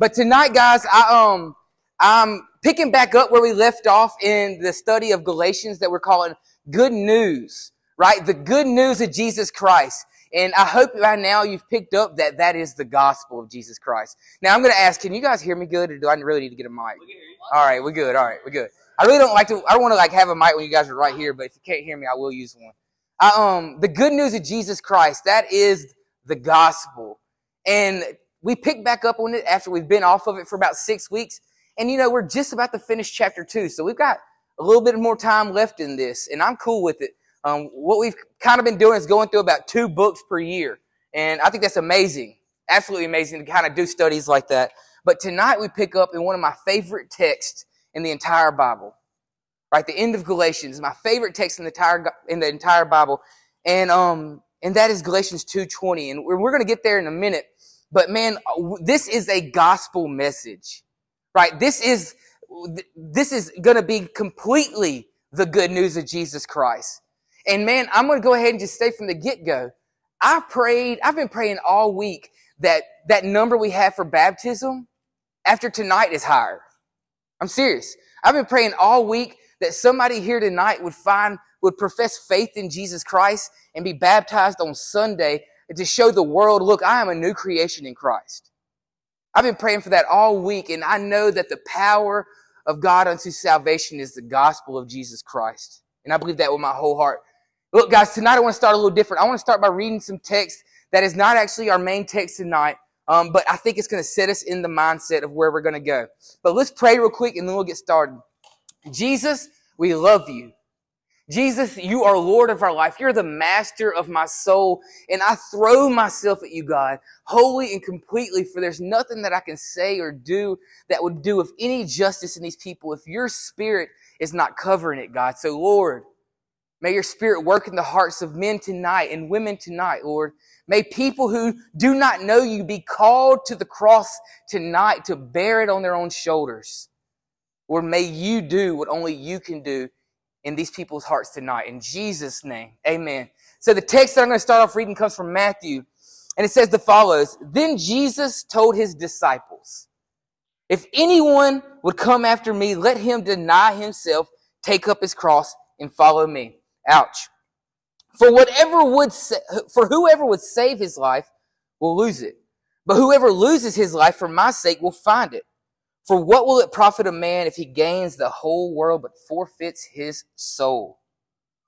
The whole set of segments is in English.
But tonight, guys, I um I'm picking back up where we left off in the study of Galatians that we're calling good news, right? The good news of Jesus Christ. And I hope by now you've picked up that that is the gospel of Jesus Christ. Now I'm going to ask, can you guys hear me good or do I really need to get a mic? All right, we're good. All right, we're good. I really don't like to, I don't want to like have a mic when you guys are right here, but if you can't hear me, I will use one. I, um, the good news of Jesus Christ, that is the gospel. And we pick back up on it after we've been off of it for about six weeks. And you know, we're just about to finish chapter two. So we've got a little bit more time left in this and I'm cool with it. Um, what we've kind of been doing is going through about two books per year. And I think that's amazing. Absolutely amazing to kind of do studies like that. But tonight we pick up in one of my favorite texts in the entire Bible. Right? The end of Galatians, my favorite text in the entire, in the entire Bible. And, um, and that is Galatians 2.20. And we're, we're going to get there in a minute. But man, uh, this is a gospel message. Right? This is, this is going to be completely the good news of Jesus Christ. And man, I'm going to go ahead and just say from the get go, I prayed, I've been praying all week that that number we have for baptism after tonight is higher. I'm serious. I've been praying all week that somebody here tonight would find, would profess faith in Jesus Christ and be baptized on Sunday to show the world, look, I am a new creation in Christ. I've been praying for that all week and I know that the power of God unto salvation is the gospel of Jesus Christ. And I believe that with my whole heart. Look, guys, tonight I want to start a little different. I want to start by reading some text that is not actually our main text tonight, um, but I think it's going to set us in the mindset of where we're going to go. But let's pray real quick and then we'll get started. Jesus, we love you. Jesus, you are Lord of our life. You're the master of my soul. And I throw myself at you, God, wholly and completely, for there's nothing that I can say or do that would do of any justice in these people if your spirit is not covering it, God. So Lord, May your spirit work in the hearts of men tonight and women tonight, Lord. May people who do not know you be called to the cross tonight to bear it on their own shoulders. Or may you do what only you can do in these people's hearts tonight. In Jesus' name, amen. So the text that I'm going to start off reading comes from Matthew, and it says the follows. Then Jesus told his disciples, if anyone would come after me, let him deny himself, take up his cross, and follow me. Ouch. For whatever would, sa- for whoever would save his life will lose it. But whoever loses his life for my sake will find it. For what will it profit a man if he gains the whole world but forfeits his soul?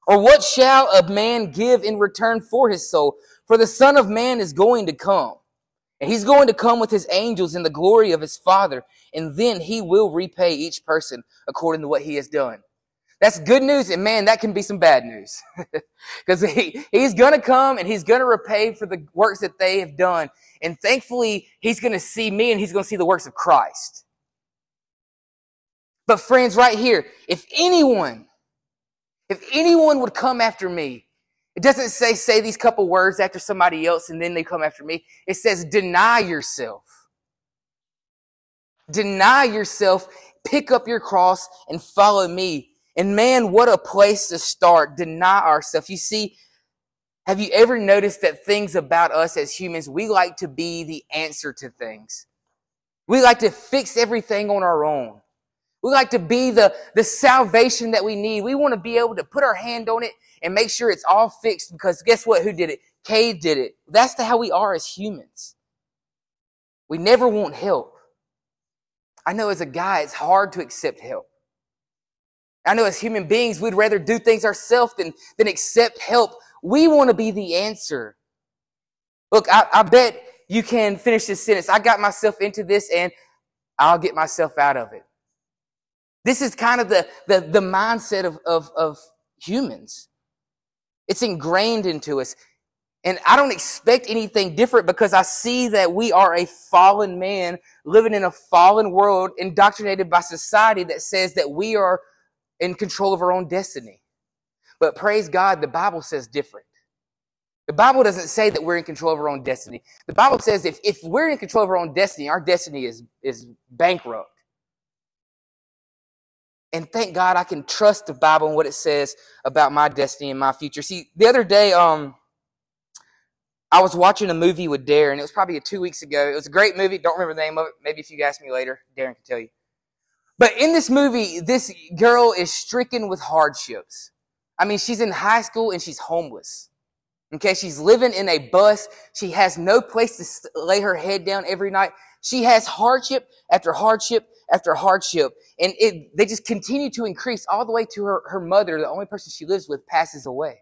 Or what shall a man give in return for his soul? For the son of man is going to come. And he's going to come with his angels in the glory of his father. And then he will repay each person according to what he has done. That's good news, and man, that can be some bad news. Because he, he's gonna come and he's gonna repay for the works that they have done. And thankfully, he's gonna see me and he's gonna see the works of Christ. But friends, right here, if anyone, if anyone would come after me, it doesn't say say these couple words after somebody else and then they come after me. It says deny yourself. Deny yourself, pick up your cross and follow me. And man, what a place to start. Deny ourselves. You see, have you ever noticed that things about us as humans, we like to be the answer to things. We like to fix everything on our own. We like to be the, the salvation that we need. We want to be able to put our hand on it and make sure it's all fixed because guess what? Who did it? Cade did it. That's the, how we are as humans. We never want help. I know as a guy, it's hard to accept help. I know as human beings, we'd rather do things ourselves than, than accept help. We want to be the answer. Look, I, I bet you can finish this sentence. I got myself into this and I'll get myself out of it. This is kind of the, the, the mindset of, of, of humans. It's ingrained into us. And I don't expect anything different because I see that we are a fallen man living in a fallen world indoctrinated by society that says that we are in control of our own destiny. But praise God, the Bible says different. The Bible doesn't say that we're in control of our own destiny. The Bible says if, if we're in control of our own destiny, our destiny is, is bankrupt. And thank God I can trust the Bible and what it says about my destiny and my future. See, the other day, um, I was watching a movie with Darren. It was probably two weeks ago. It was a great movie. Don't remember the name of it. Maybe if you ask me later, Darren can tell you. But in this movie, this girl is stricken with hardships. I mean, she's in high school and she's homeless. Okay, she's living in a bus. She has no place to lay her head down every night. She has hardship after hardship after hardship. And it, they just continue to increase all the way to her, her mother, the only person she lives with, passes away.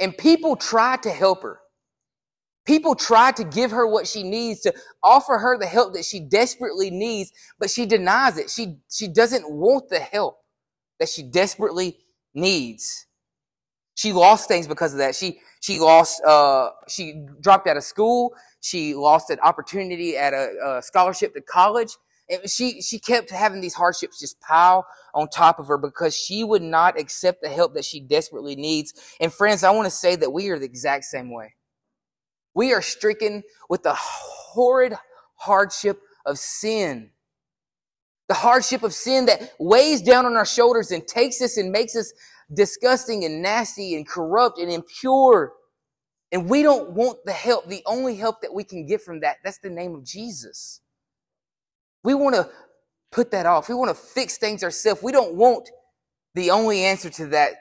And people try to help her. People try to give her what she needs, to offer her the help that she desperately needs, but she denies it. She, she doesn't want the help that she desperately needs. She lost things because of that. She, she lost, uh, she dropped out of school. She lost an opportunity at a, a scholarship to college. And she, she kept having these hardships just pile on top of her because she would not accept the help that she desperately needs. And friends, I want to say that we are the exact same way. We are stricken with the horrid hardship of sin. The hardship of sin that weighs down on our shoulders and takes us and makes us disgusting and nasty and corrupt and impure. And we don't want the help. The only help that we can get from that, that's the name of Jesus. We want to put that off. We want to fix things ourselves. We don't want the only answer to that,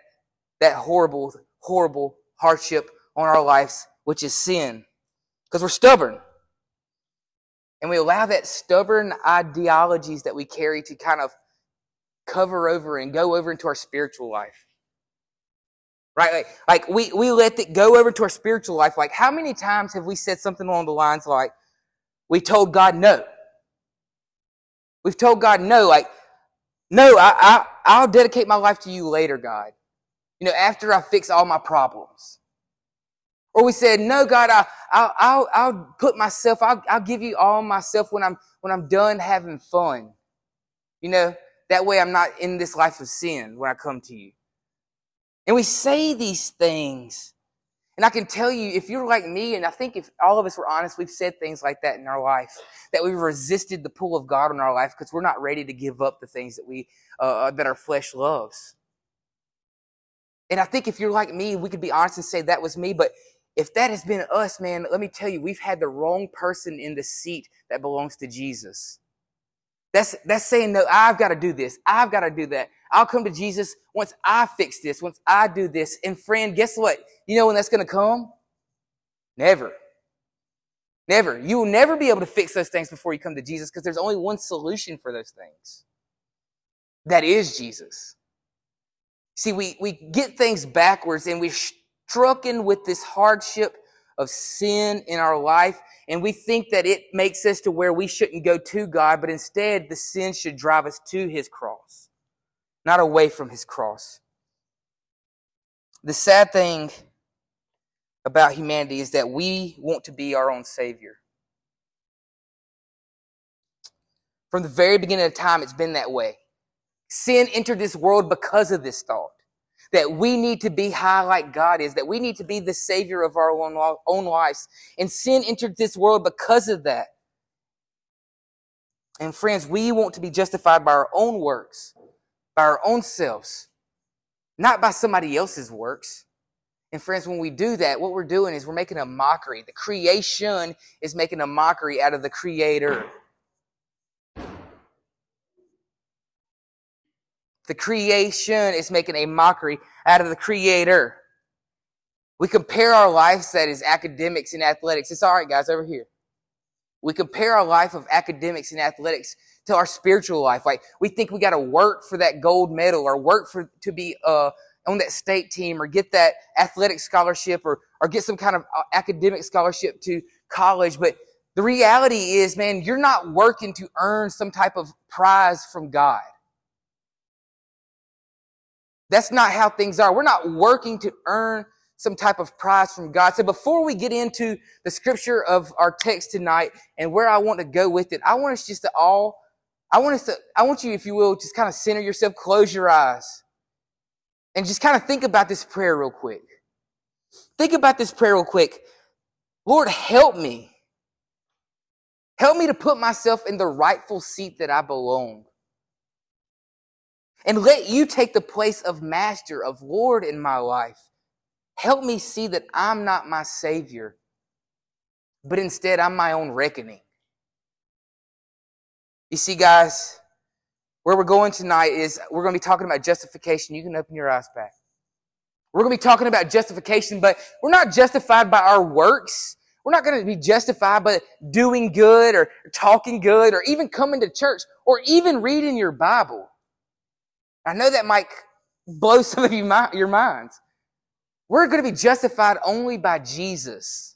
that horrible, horrible hardship on our lives, which is sin. Because we're stubborn. And we allow that stubborn ideologies that we carry to kind of cover over and go over into our spiritual life. Right? Like, like we, we let it go over to our spiritual life. Like, how many times have we said something along the lines like, we told God no? We've told God no, like, no, I, I, I'll dedicate my life to you later, God. You know, after I fix all my problems. Or we said, no, God, I, I'll, I'll, I'll put myself, I'll, I'll give you all myself when I'm, when I'm done having fun. You know, that way I'm not in this life of sin when I come to you. And we say these things and I can tell you, if you're like me, and I think if all of us were honest, we've said things like that in our life, that we've resisted the pull of God in our life because we're not ready to give up the things that we, uh, uh, that our flesh loves. And I think if you're like me, we could be honest and say that was me, but if that has been us, man, let me tell you, we've had the wrong person in the seat that belongs to Jesus. That's, that's saying, no, I've got to do this. I've got to do that. I'll come to Jesus once I fix this, once I do this. And friend, guess what? You know when that's going to come? Never. Never. You will never be able to fix those things before you come to Jesus because there's only one solution for those things. That is Jesus. See, we, we get things backwards and we're struck in with this hardship of sin in our life and we think that it makes us to where we shouldn't go to God, but instead the sin should drive us to His cross, not away from His cross. The sad thing about humanity is that we want to be our own Savior. From the very beginning of time, it's been that way. Sin entered this world because of this thought that we need to be high like God is, that we need to be the Savior of our own, own lives. And sin entered this world because of that. And friends, we want to be justified by our own works, by our own selves, not by somebody else's works. And friends, when we do that, what we're doing is we're making a mockery. The creation is making a mockery out of the creator. The creation is making a mockery out of the creator. We compare our lives that is academics and athletics. It's all right, guys, over here. We compare our life of academics and athletics to our spiritual life. Like we think we got to work for that gold medal or work for to be uh, on that state team or get that athletic scholarship or, or get some kind of uh, academic scholarship to college. But the reality is, man, you're not working to earn some type of prize from God. That's not how things are. We're not working to earn some type of prize from God. So before we get into the scripture of our text tonight and where I want to go with it, I want us just to all, I want us to, I want you, if you will, just kind of center yourself, close your eyes and just kind of think about this prayer real quick. Think about this prayer real quick. Lord, help me. Help me to put myself in the rightful seat that I belong. And let you take the place of master, of Lord in my life. Help me see that I'm not my Savior, but instead I'm my own reckoning. You see, guys, where we're going tonight is we're going to be talking about justification. You can open your eyes back. We're going to be talking about justification, but we're not justified by our works. We're not going to be justified by doing good or talking good or even coming to church or even reading your Bible. I know that might blow some of you your minds. We're going to be justified only by Jesus.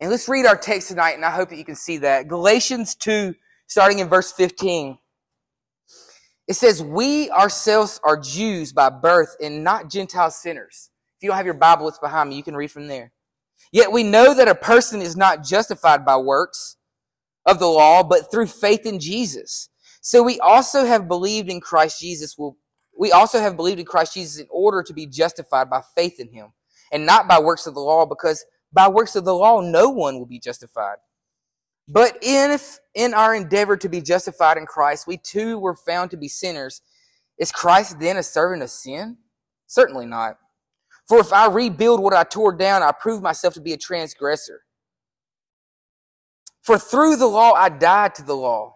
And let's read our text tonight, and I hope that you can see that. Galatians 2, starting in verse 15. It says, We ourselves are Jews by birth and not Gentile sinners. If you don't have your Bible, it's behind me. You can read from there. Yet we know that a person is not justified by works of the law, but through faith in Jesus. So we also have believed in Christ Jesus will we also have believed in Christ Jesus in order to be justified by faith in him and not by works of the law because by works of the law no one will be justified. But if in our endeavor to be justified in Christ, we too were found to be sinners, is Christ then a servant of sin? Certainly not. For if I rebuild what I tore down, I prove myself to be a transgressor. For through the law I died to the law.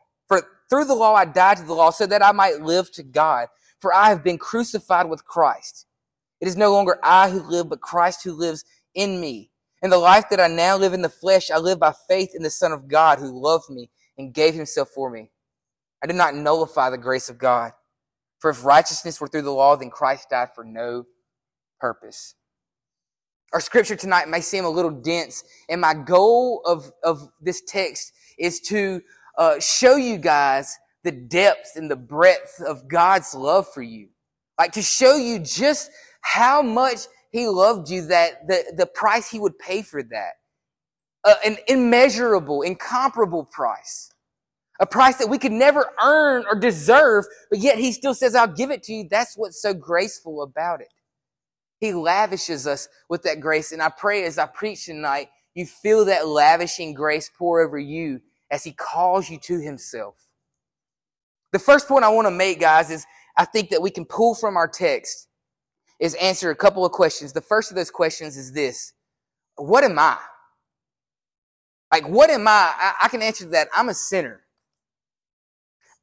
Through the law I died to the law so that I might live to God. For I have been crucified with Christ. It is no longer I who live, but Christ who lives in me. In the life that I now live in the flesh, I live by faith in the Son of God who loved me and gave himself for me. I do not nullify the grace of God. For if righteousness were through the law, then Christ died for no purpose. Our scripture tonight may seem a little dense, and my goal of, of this text is to uh, show you guys the depth and the breadth of God's love for you. Like to show you just how much he loved you that the, the price he would pay for that. Uh, an immeasurable, incomparable price. A price that we could never earn or deserve, but yet he still says, I'll give it to you. That's what's so graceful about it. He lavishes us with that grace. And I pray as I preach tonight, you feel that lavishing grace pour over you as he calls you to himself. The first point I want to make, guys, is I think that we can pull from our text is answer a couple of questions. The first of those questions is this What am I? Like, what am I? I, I can answer that. I'm a sinner.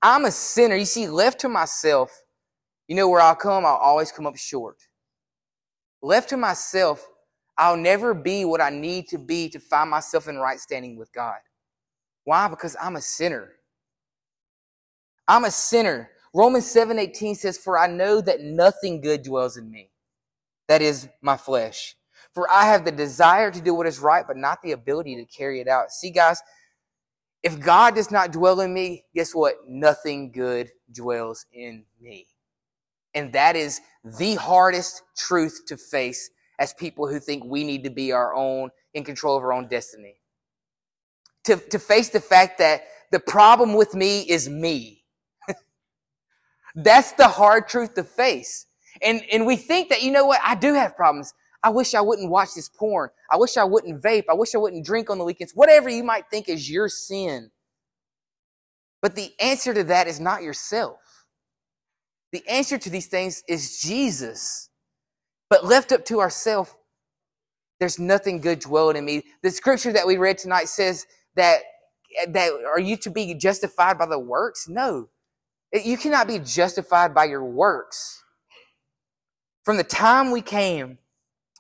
I'm a sinner. You see, left to myself, you know where I'll come? I'll always come up short. Left to myself, I'll never be what I need to be to find myself in right standing with God. Why? Because I'm a sinner. I'm a sinner. Romans 7:18 says, "For I know that nothing good dwells in me, that is my flesh. For I have the desire to do what is right, but not the ability to carry it out." See, guys, if God does not dwell in me, guess what? Nothing good dwells in me. And that is the hardest truth to face as people who think we need to be our own, in control of our own destiny. To, to face the fact that the problem with me is me that's the hard truth to face. And, and we think that, you know what, I do have problems. I wish I wouldn't watch this porn. I wish I wouldn't vape. I wish I wouldn't drink on the weekends. Whatever you might think is your sin. But the answer to that is not yourself. The answer to these things is Jesus. But left up to ourselves, there's nothing good dwelling in me. The scripture that we read tonight says that, that are you to be justified by the works? No. You cannot be justified by your works. From the time we came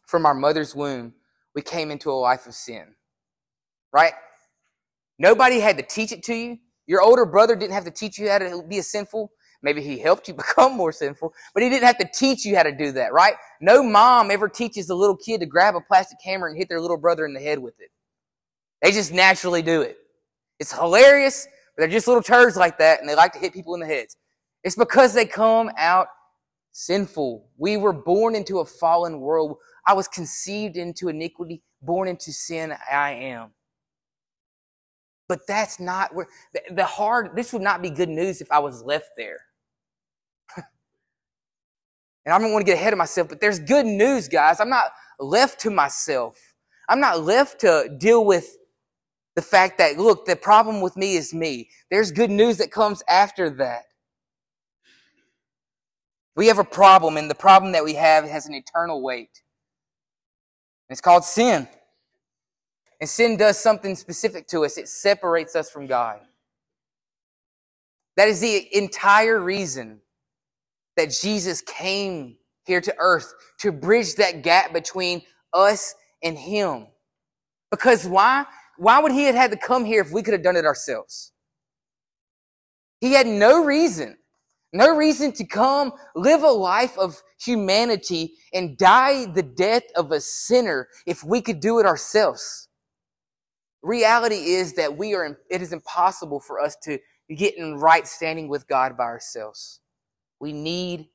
from our mother's womb, we came into a life of sin. Right? Nobody had to teach it to you. Your older brother didn't have to teach you how to be a sinful. Maybe he helped you become more sinful, but he didn't have to teach you how to do that, right? No mom ever teaches a little kid to grab a plastic hammer and hit their little brother in the head with it. They just naturally do it. It's hilarious, but they're just little turds like that, and they like to hit people in the heads. It's because they come out sinful. We were born into a fallen world. I was conceived into iniquity, born into sin. I am. But that's not where the hard, this would not be good news if I was left there. and I don't want to get ahead of myself, but there's good news, guys. I'm not left to myself. I'm not left to deal with the fact that, look, the problem with me is me. There's good news that comes after that. We have a problem, and the problem that we have has an eternal weight. It's called sin. And sin does something specific to us. It separates us from God. That is the entire reason that Jesus came here to earth to bridge that gap between us and him. Because why? Why would he have had to come here if we could have done it ourselves? He had no reason, no reason to come live a life of humanity and die the death of a sinner if we could do it ourselves. Reality is that we are, it is impossible for us to get in right standing with God by ourselves. We need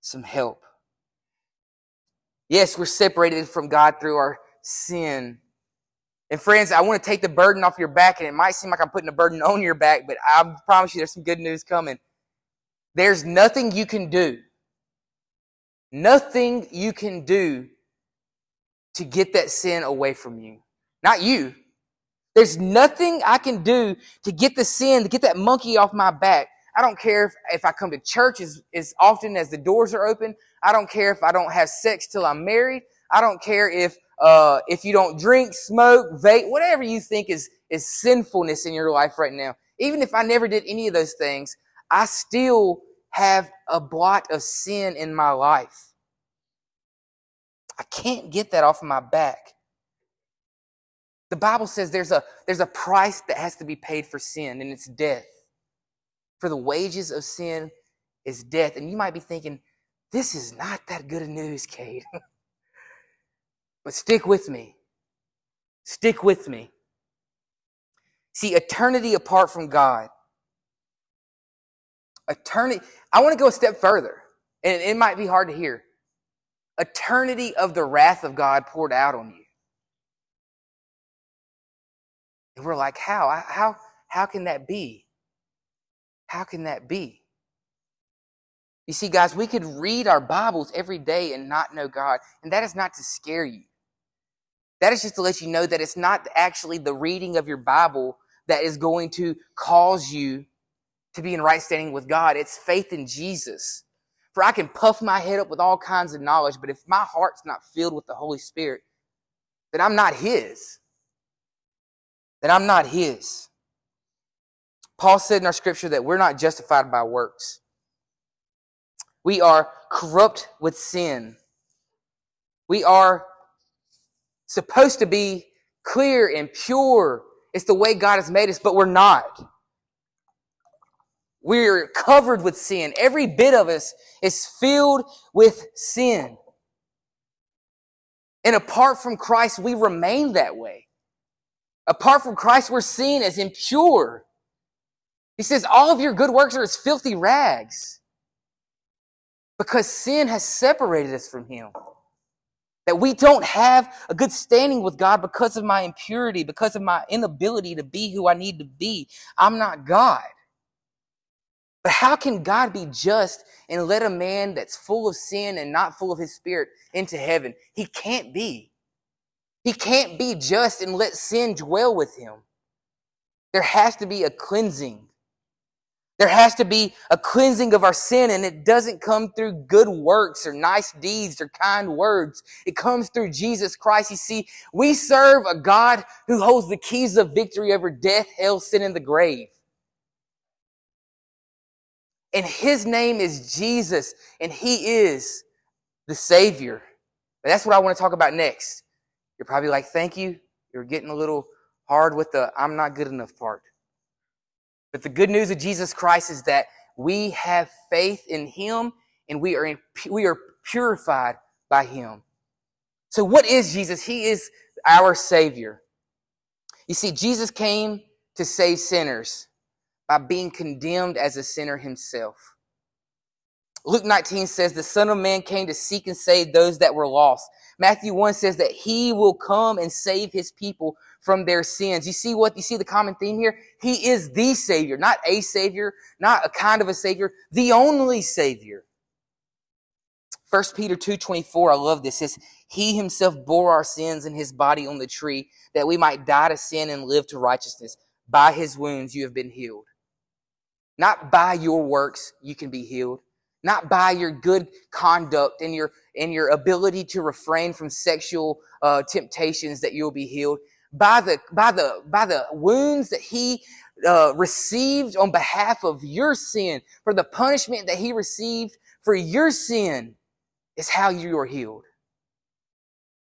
some help. Yes, we're separated from God through our sin. And friends, I want to take the burden off your back, and it might seem like I'm putting a burden on your back, but I promise you there's some good news coming. There's nothing you can do, nothing you can do to get that sin away from you. Not you. There's nothing I can do to get the sin, to get that monkey off my back. I don't care if, if I come to church as, as often as the doors are open. I don't care if I don't have sex till I'm married. I don't care if uh, if you don't drink, smoke, vape, whatever you think is is sinfulness in your life right now. Even if I never did any of those things, I still have a blot of sin in my life. I can't get that off my back. The Bible says there's a there's a price that has to be paid for sin, and it's death. For the wages of sin is death. And you might be thinking, this is not that good of news, Cade. but stick with me. Stick with me. See, eternity apart from God. Eternity. I want to go a step further, and it might be hard to hear. Eternity of the wrath of God poured out on you. And we're like, how? How, how can that be? How can that be? You see, guys, we could read our Bibles every day and not know God, and that is not to scare you. That is just to let you know that it's not actually the reading of your Bible that is going to cause you to be in right standing with God. It's faith in Jesus. For I can puff my head up with all kinds of knowledge, but if my heart's not filled with the Holy Spirit, then I'm not His. Then I'm not His. Paul said in our scripture that we're not justified by works. We are corrupt with sin. We are supposed to be clear and pure. It's the way God has made us, but we're not. We're covered with sin. Every bit of us is filled with sin. And apart from Christ, we remain that way. Apart from Christ, we're seen as impure. He says, all of your good works are as filthy rags because sin has separated us from Him. That we don't have a good standing with God because of my impurity, because of my inability to be who I need to be. I'm not God. But how can God be just and let a man that's full of sin and not full of his spirit into heaven? He can't be. He can't be just and let sin dwell with him. There has to be a cleansing. There has to be a cleansing of our sin, and it doesn't come through good works or nice deeds or kind words. It comes through Jesus Christ. You see, we serve a God who holds the keys of victory over death, hell, sin, and the grave. And his name is Jesus, and he is the Savior. But that's what I want to talk about next. You're probably like, thank you. You're getting a little hard with the I'm not good enough part. But the good news of Jesus Christ is that we have faith in Him and we are, in, we are purified by Him. So what is Jesus? He is our Savior. You see, Jesus came to save sinners by being condemned as a sinner himself. Luke 19 says, The Son of Man came to seek and save those that were lost. Matthew 1 says that he will come and save his people from their sins. You see what, you see the common theme here? He is the Savior, not a Savior, not a kind of a Savior, the only Savior. 1 Peter 2.24, I love this, says, He himself bore our sins in his body on the tree, that we might die to sin and live to righteousness. By his wounds you have been healed. Not by your works you can be healed. not by your good conduct and your and your ability to refrain from sexual uh, temptations that you'll be healed by the by the by the wounds that he uh, received on behalf of your sin for the punishment that he received for your sin is how you are healed.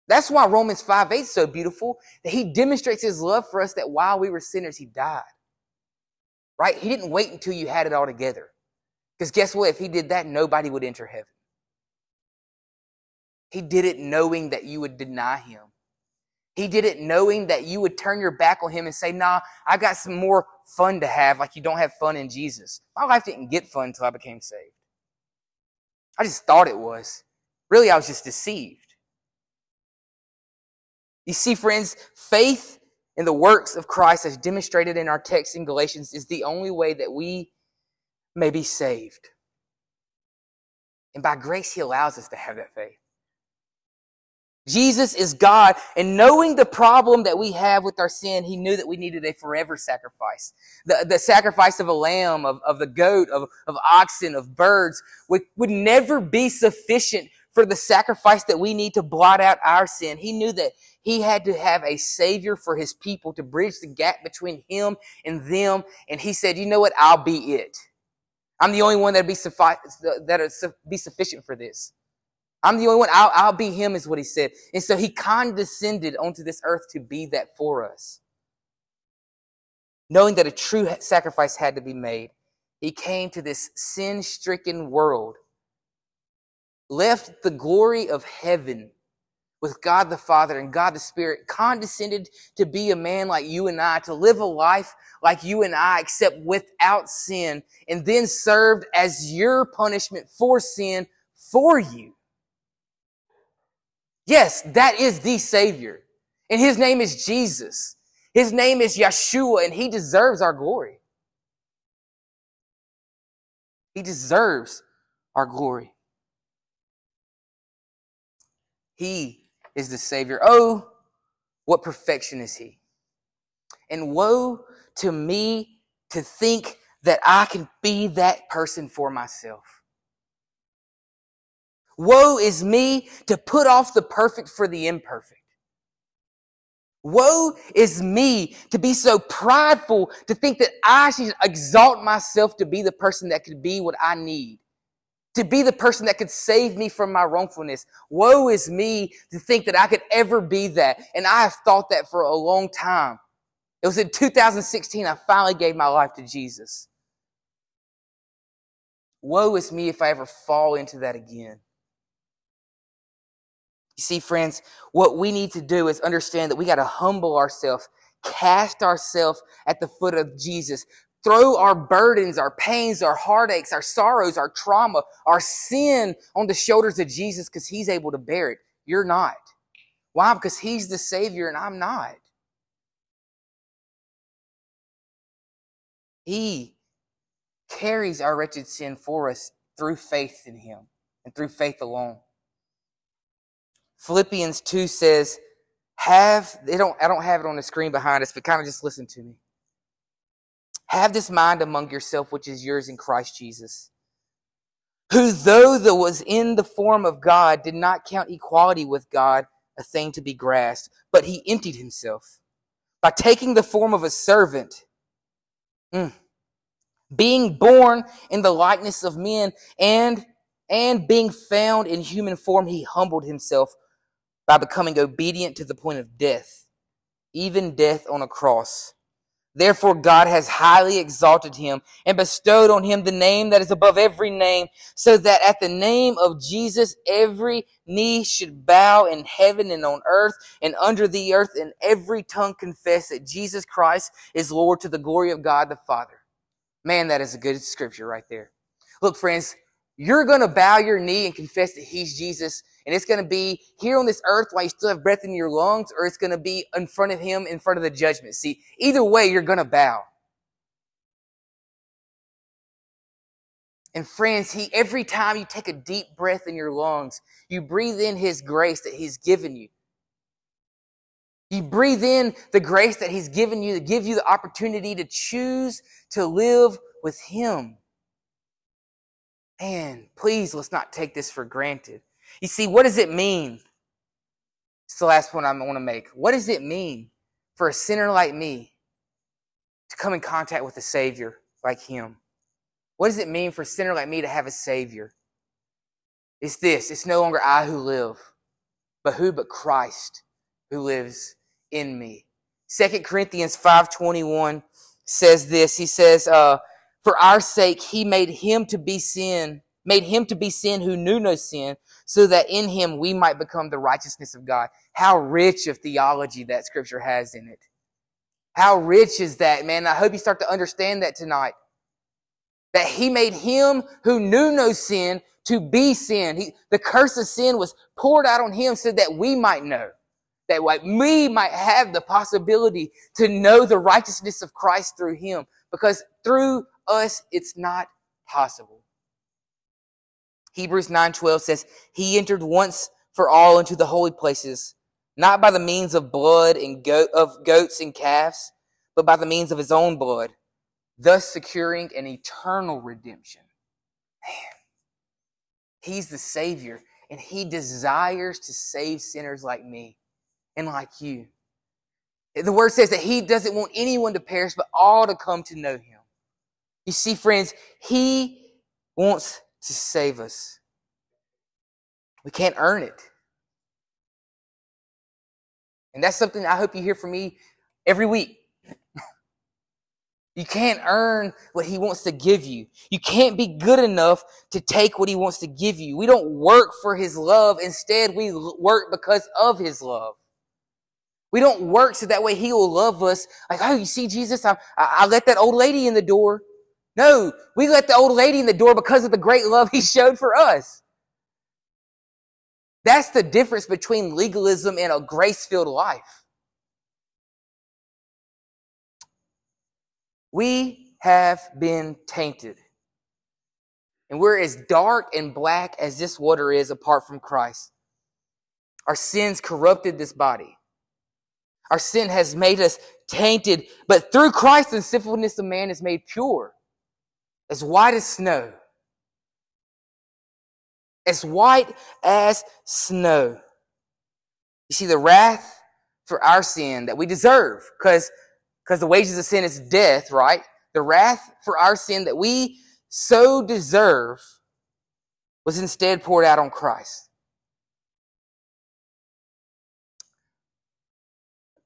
That's why romans 5 8 is so beautiful that he demonstrates his love for us that while we were sinners he died. Right? He didn't wait until you had it all together. Because guess what? If he did that nobody would enter heaven. He did it knowing that you would deny him. He did it knowing that you would turn your back on him and say, nah, I got some more fun to have, like you don't have fun in Jesus. My life didn't get fun until I became saved. I just thought it was. Really, I was just deceived. You see, friends, faith in the works of Christ as demonstrated in our text in Galatians is the only way that we may be saved. And by grace, He allows us to have that faith. Jesus is God, and knowing the problem that we have with our sin, he knew that we needed a forever sacrifice. The, the sacrifice of a lamb, of, of the goat, of, of oxen, of birds would, would never be sufficient for the sacrifice that we need to blot out our sin. He knew that he had to have a savior for his people to bridge the gap between him and them. And he said, you know what? I'll be it. I'm the only one that'll be, that'll be sufficient for this. I'm the only one. I'll, I'll be him, is what he said. And so he condescended onto this earth to be that for us. Knowing that a true sacrifice had to be made, he came to this sin stricken world, left the glory of heaven with God the Father and God the Spirit, condescended to be a man like you and I, to live a life like you and I, except without sin, and then served as your punishment for sin for you. Yes, that is the Savior. And his name is Jesus. His name is Yeshua, and he deserves our glory. He deserves our glory. He is the Savior. Oh, what perfection is He. And woe to me to think that I can be that person for myself. Woe is me to put off the perfect for the imperfect. Woe is me to be so prideful to think that I should exalt myself to be the person that could be what I need, to be the person that could save me from my wrongfulness. Woe is me to think that I could ever be that. And I have thought that for a long time. It was in 2016 I finally gave my life to Jesus. Woe is me if I ever fall into that again. You see, friends, what we need to do is understand that we got to humble ourselves, cast ourselves at the foot of Jesus, throw our burdens, our pains, our heartaches, our sorrows, our trauma, our sin on the shoulders of Jesus because he's able to bear it. You're not. Why? Because he's the Savior and I'm not. He carries our wretched sin for us through faith in him and through faith alone. Philippians 2 says, have, they don't, I don't have it on the screen behind us, but kind of just listen to me. Have this mind among yourself, which is yours in Christ Jesus, who though there was in the form of God, did not count equality with God a thing to be grasped, but he emptied himself by taking the form of a servant. Mm. Being born in the likeness of men and and being found in human form, he humbled himself by becoming obedient to the point of death, even death on a cross. Therefore, God has highly exalted him and bestowed on him the name that is above every name, so that at the name of Jesus, every knee should bow in heaven and on earth and under the earth, and every tongue confess that Jesus Christ is Lord to the glory of God the Father. Man, that is a good scripture right there. Look, friends, you're going to bow your knee and confess that He's Jesus and it's going to be here on this earth while you still have breath in your lungs, or it's going to be in front of Him in front of the judgment See, Either way, you're going to bow. And friends, He, every time you take a deep breath in your lungs, you breathe in His grace that He's given you. You breathe in the grace that He's given you to give you the opportunity to choose to live with Him. And please, let's not take this for granted. You see, what does it mean? It's the last one I want to make. What does it mean for a sinner like me to come in contact with a Savior like Him? What does it mean for a sinner like me to have a Savior? It's this it's no longer I who live, but who but Christ who lives in me. Second Corinthians 5.21 says this. He says, uh, for our sake, he made him to be sin, made him to be sin who knew no sin, so that in him we might become the righteousness of God. How rich of theology that scripture has in it. How rich is that, man? I hope you start to understand that tonight. That he made him who knew no sin to be sin. He, the curse of sin was poured out on him so that we might know. That we might have the possibility to know the righteousness of Christ through him. Because through us, it's not possible. Hebrews 9:12 says, "He entered once for all into the holy places, not by the means of blood and of goats and calves, but by the means of his own blood, thus securing an eternal redemption." Man, he's the savior and he desires to save sinners like me and like you. The word says that he doesn't want anyone to perish, but all to come to know him. You see, friends, He wants to save us. We can't earn it. And that's something I hope you hear from me every week. you can't earn what He wants to give you. You can't be good enough to take what He wants to give you. We don't work for His love. Instead, we work because of His love. We don't work so that way He will love us. Like, oh, you see, Jesus, I, I, let that old lady in the door. No, we let the old lady in the door because of the great love he showed for us. That's the difference between legalism and a grace filled life. We have been tainted. And we're as dark and black as this water is apart from Christ. Our sins corrupted this body. Our sin has made us tainted, but through Christ the sinfulness of man is made pure as white as snow. As white as snow. You see, the wrath for our sin that we deserve, because because the wages of sin is death, right? The wrath for our sin that we so deserve was instead poured out on Christ.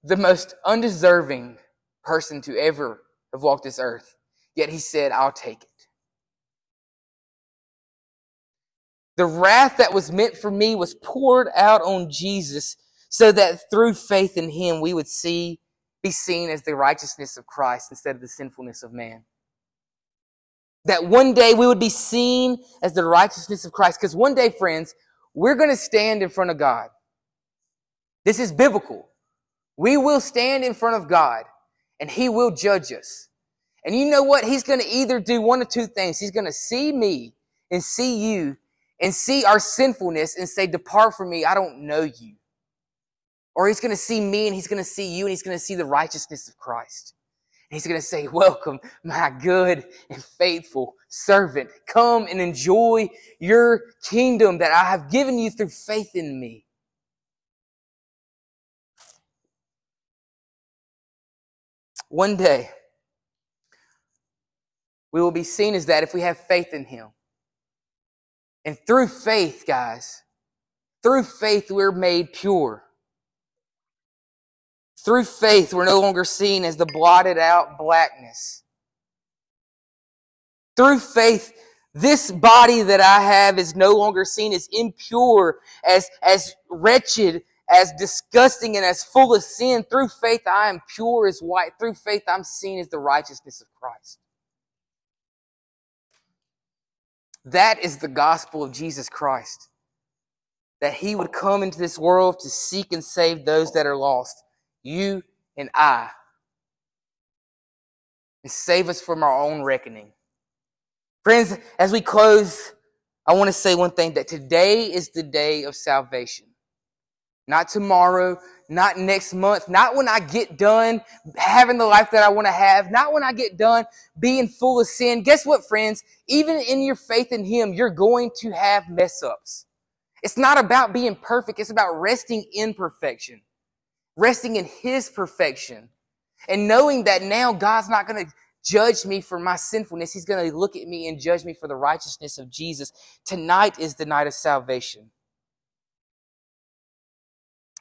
The most undeserving person to ever have walked this earth. Yet he said, I'll take it. The wrath that was meant for me was poured out on Jesus so that through faith in him we would see, be seen as the righteousness of Christ instead of the sinfulness of man. That one day we would be seen as the righteousness of Christ. Because one day, friends, we're going to stand in front of God. This is biblical. We will stand in front of God and he will judge us. And you know what? He's going to either do one of two things. He's going to see me and see you and see our sinfulness and say, Depart from me, I don't know you. Or he's going to see me and he's going to see you and he's going to see the righteousness of Christ. And he's going to say, Welcome, my good and faithful servant. Come and enjoy your kingdom that I have given you through faith in me. One day, we will be seen as that if we have faith in him. And through faith, guys, through faith, we're made pure. Through faith, we're no longer seen as the blotted out blackness. Through faith, this body that I have is no longer seen as impure, as, as wretched, as disgusting, and as full of sin. Through faith, I am pure as white. Through faith, I'm seen as the righteousness of Christ. That is the gospel of Jesus Christ. That he would come into this world to seek and save those that are lost. You and I. And save us from our own reckoning. Friends, as we close, I want to say one thing that today is the day of salvation. Not tomorrow, not next month, not when I get done having the life that I want to have, not when I get done being full of sin. Guess what, friends? Even in your faith in Him, you're going to have mess ups. It's not about being perfect. It's about resting in perfection, resting in His perfection and knowing that now God's not going to judge me for my sinfulness. He's going to look at me and judge me for the righteousness of Jesus. Tonight is the night of salvation.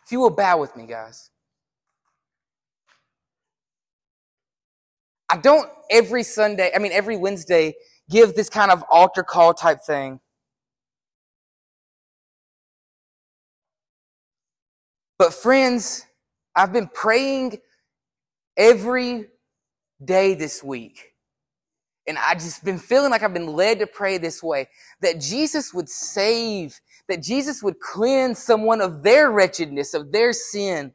If you will bow with me, guys. I don't every Sunday, I mean, every Wednesday, give this kind of altar call type thing. But, friends, I've been praying every day this week. And I just been feeling like I've been led to pray this way that Jesus would save that Jesus would cleanse someone of their wretchedness, of their sin.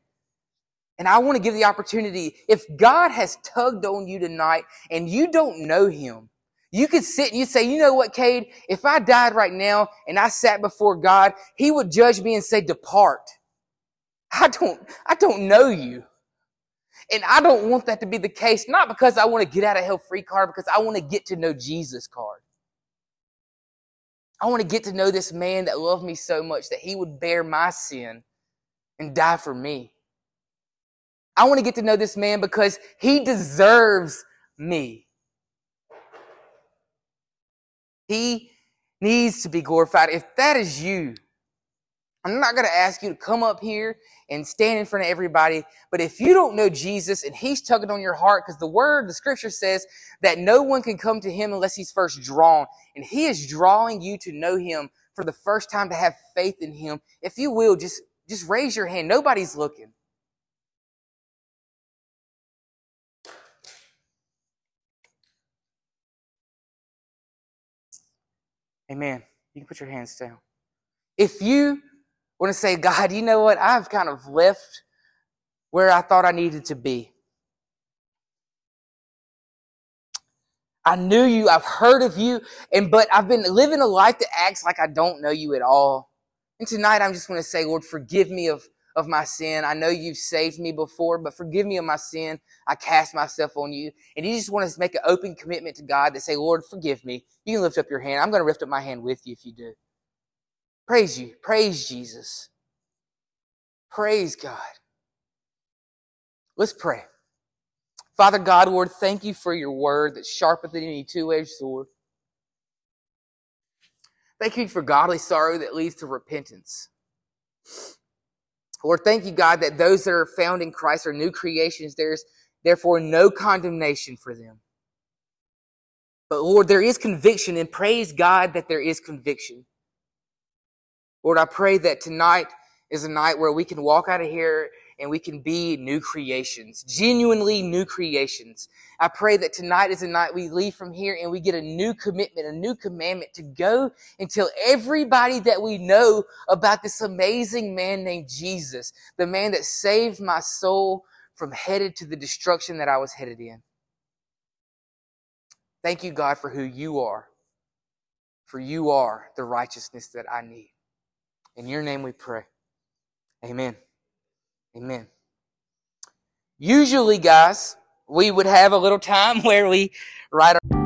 And I want to give the opportunity, if God has tugged on you tonight and you don't know Him, you could sit and you say, you know what, Cade? If I died right now and I sat before God, He would judge me and say, depart. I don't, I don't know you. And I don't want that to be the case, not because I want to get out of hell free card, because I want to get to know Jesus card. I want to get to know this man that loved me so much that he would bear my sin and die for me. I want to get to know this man because he deserves me. He needs to be glorified. If that is you, I'm not going to ask you to come up here and stand in front of everybody. But if you don't know Jesus and he's tugging on your heart, because the word, the scripture says that no one can come to him unless he's first drawn. And he is drawing you to know him for the first time to have faith in him. If you will, just, just raise your hand. Nobody's looking. Amen. You can put your hands down. If you want to say, God, you know what? I've kind of left where I thought I needed to be. I knew you, I've heard of you, and but I've been living a life that acts like I don't know you at all. And tonight I'm just going to say, Lord, forgive me of, of my sin. I know you've saved me before, but forgive me of my sin. I cast myself on you. And you just want to make an open commitment to God to say, Lord, forgive me. You can lift up your hand. I'm going to lift up my hand with you if you do. Praise you. Praise Jesus. Praise God. Let's pray. Father God, Lord, thank you for your word that's sharper than any two-edged sword. Thank you for godly sorrow that leads to repentance. Lord, thank you, God, that those that are found in Christ are new creations. There's therefore no condemnation for them. But Lord, there is conviction, and praise God that there is conviction. Lord, I pray that tonight is a night where we can walk out of here and we can be new creations, genuinely new creations. I pray that tonight is a night we leave from here and we get a new commitment, a new commandment to go and tell everybody that we know about this amazing man named Jesus, the man that saved my soul from headed to the destruction that I was headed in. Thank you, God, for who you are, for you are the righteousness that I need. In your name we pray. Amen. Amen. Usually, guys, we would have a little time where we write our